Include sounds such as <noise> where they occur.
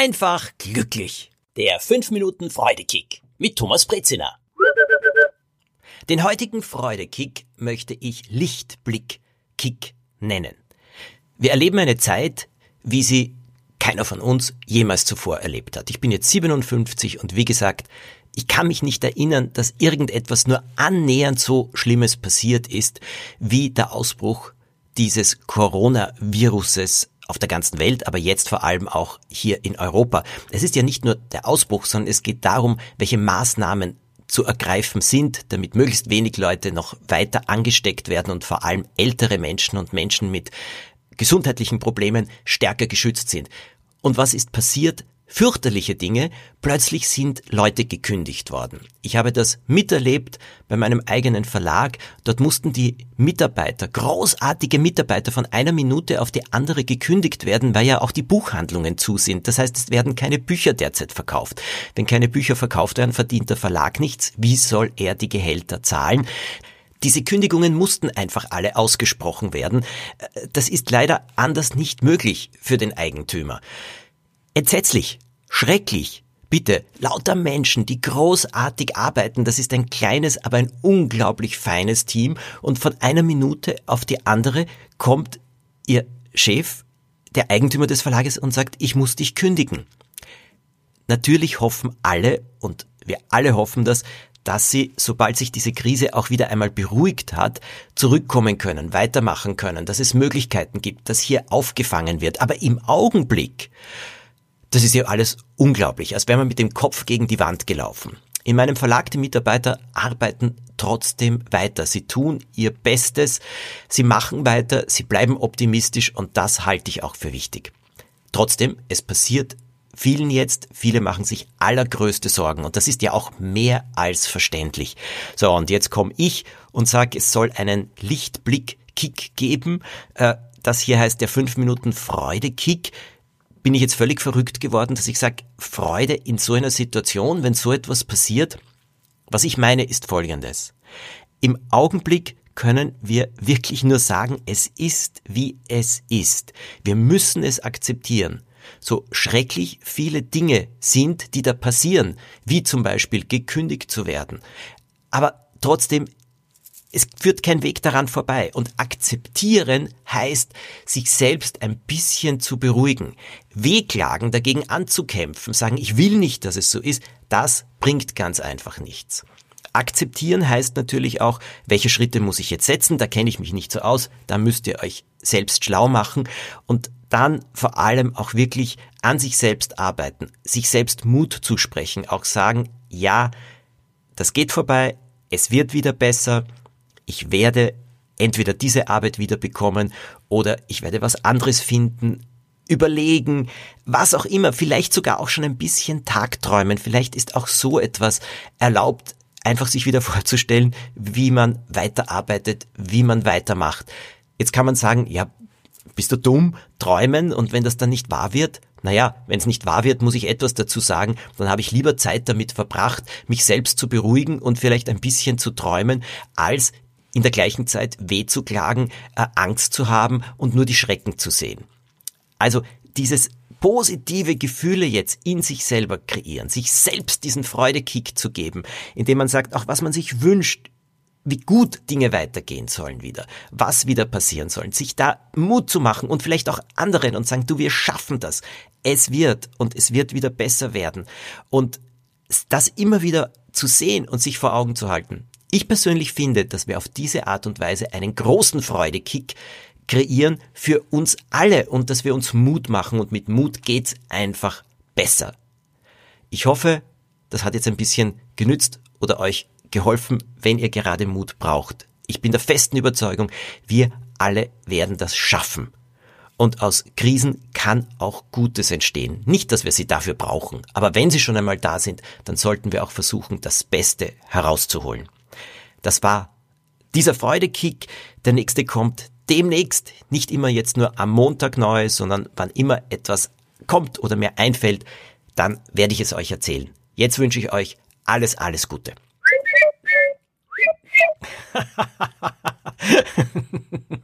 Einfach glücklich. Der 5 Minuten Freudekick mit Thomas Brezina. Den heutigen Freudekick möchte ich Lichtblick-Kick nennen. Wir erleben eine Zeit, wie sie keiner von uns jemals zuvor erlebt hat. Ich bin jetzt 57 und wie gesagt, ich kann mich nicht erinnern, dass irgendetwas nur annähernd so Schlimmes passiert ist, wie der Ausbruch dieses Coronaviruses auf der ganzen Welt, aber jetzt vor allem auch hier in Europa. Es ist ja nicht nur der Ausbruch, sondern es geht darum, welche Maßnahmen zu ergreifen sind, damit möglichst wenig Leute noch weiter angesteckt werden und vor allem ältere Menschen und Menschen mit gesundheitlichen Problemen stärker geschützt sind. Und was ist passiert? Fürchterliche Dinge. Plötzlich sind Leute gekündigt worden. Ich habe das miterlebt bei meinem eigenen Verlag. Dort mussten die Mitarbeiter, großartige Mitarbeiter von einer Minute auf die andere gekündigt werden, weil ja auch die Buchhandlungen zu sind. Das heißt, es werden keine Bücher derzeit verkauft. Wenn keine Bücher verkauft werden, verdient der Verlag nichts. Wie soll er die Gehälter zahlen? Diese Kündigungen mussten einfach alle ausgesprochen werden. Das ist leider anders nicht möglich für den Eigentümer. Entsetzlich, schrecklich. Bitte, lauter Menschen, die großartig arbeiten, das ist ein kleines, aber ein unglaublich feines Team und von einer Minute auf die andere kommt ihr Chef, der Eigentümer des Verlages und sagt, ich muss dich kündigen. Natürlich hoffen alle, und wir alle hoffen das, dass sie, sobald sich diese Krise auch wieder einmal beruhigt hat, zurückkommen können, weitermachen können, dass es Möglichkeiten gibt, dass hier aufgefangen wird. Aber im Augenblick das ist ja alles unglaublich, als wäre man mit dem Kopf gegen die Wand gelaufen. In meinem Verlag die Mitarbeiter arbeiten trotzdem weiter. Sie tun ihr Bestes, sie machen weiter, sie bleiben optimistisch und das halte ich auch für wichtig. Trotzdem, es passiert vielen jetzt, viele machen sich allergrößte Sorgen und das ist ja auch mehr als verständlich. So, und jetzt komme ich und sage, es soll einen Lichtblick-Kick geben. Äh, das hier heißt der 5 Minuten Freude-Kick bin ich jetzt völlig verrückt geworden, dass ich sage, Freude in so einer Situation, wenn so etwas passiert. Was ich meine, ist Folgendes. Im Augenblick können wir wirklich nur sagen, es ist, wie es ist. Wir müssen es akzeptieren. So schrecklich viele Dinge sind, die da passieren, wie zum Beispiel gekündigt zu werden. Aber trotzdem es führt kein Weg daran vorbei. Und akzeptieren heißt, sich selbst ein bisschen zu beruhigen. Wehklagen, dagegen anzukämpfen, sagen, ich will nicht, dass es so ist, das bringt ganz einfach nichts. Akzeptieren heißt natürlich auch, welche Schritte muss ich jetzt setzen, da kenne ich mich nicht so aus, da müsst ihr euch selbst schlau machen und dann vor allem auch wirklich an sich selbst arbeiten, sich selbst Mut zusprechen, auch sagen, ja, das geht vorbei, es wird wieder besser, ich werde entweder diese Arbeit wieder bekommen oder ich werde was anderes finden, überlegen, was auch immer, vielleicht sogar auch schon ein bisschen Tagträumen, vielleicht ist auch so etwas erlaubt, einfach sich wieder <laughs> vorzustellen, wie man weiterarbeitet, wie man weitermacht. Jetzt kann man sagen, ja, bist du dumm, träumen? Und wenn das dann nicht wahr wird, naja, wenn es nicht wahr wird, muss ich etwas dazu sagen, dann habe ich lieber Zeit damit verbracht, mich selbst zu beruhigen und vielleicht ein bisschen zu träumen, als in der gleichen Zeit weh zu klagen, äh, Angst zu haben und nur die Schrecken zu sehen. Also dieses positive Gefühle jetzt in sich selber kreieren, sich selbst diesen Freudekick zu geben, indem man sagt, auch was man sich wünscht, wie gut Dinge weitergehen sollen wieder, was wieder passieren soll, sich da Mut zu machen und vielleicht auch anderen und sagen, du, wir schaffen das. Es wird und es wird wieder besser werden. Und das immer wieder zu sehen und sich vor Augen zu halten. Ich persönlich finde, dass wir auf diese Art und Weise einen großen Freudekick kreieren für uns alle und dass wir uns Mut machen und mit Mut geht's einfach besser. Ich hoffe, das hat jetzt ein bisschen genützt oder euch geholfen, wenn ihr gerade Mut braucht. Ich bin der festen Überzeugung, wir alle werden das schaffen. Und aus Krisen kann auch Gutes entstehen. Nicht, dass wir sie dafür brauchen, aber wenn sie schon einmal da sind, dann sollten wir auch versuchen, das Beste herauszuholen. Das war dieser Freudekick. Der nächste kommt demnächst, nicht immer jetzt nur am Montag neu, sondern wann immer etwas kommt oder mir einfällt, dann werde ich es euch erzählen. Jetzt wünsche ich euch alles, alles Gute. <laughs>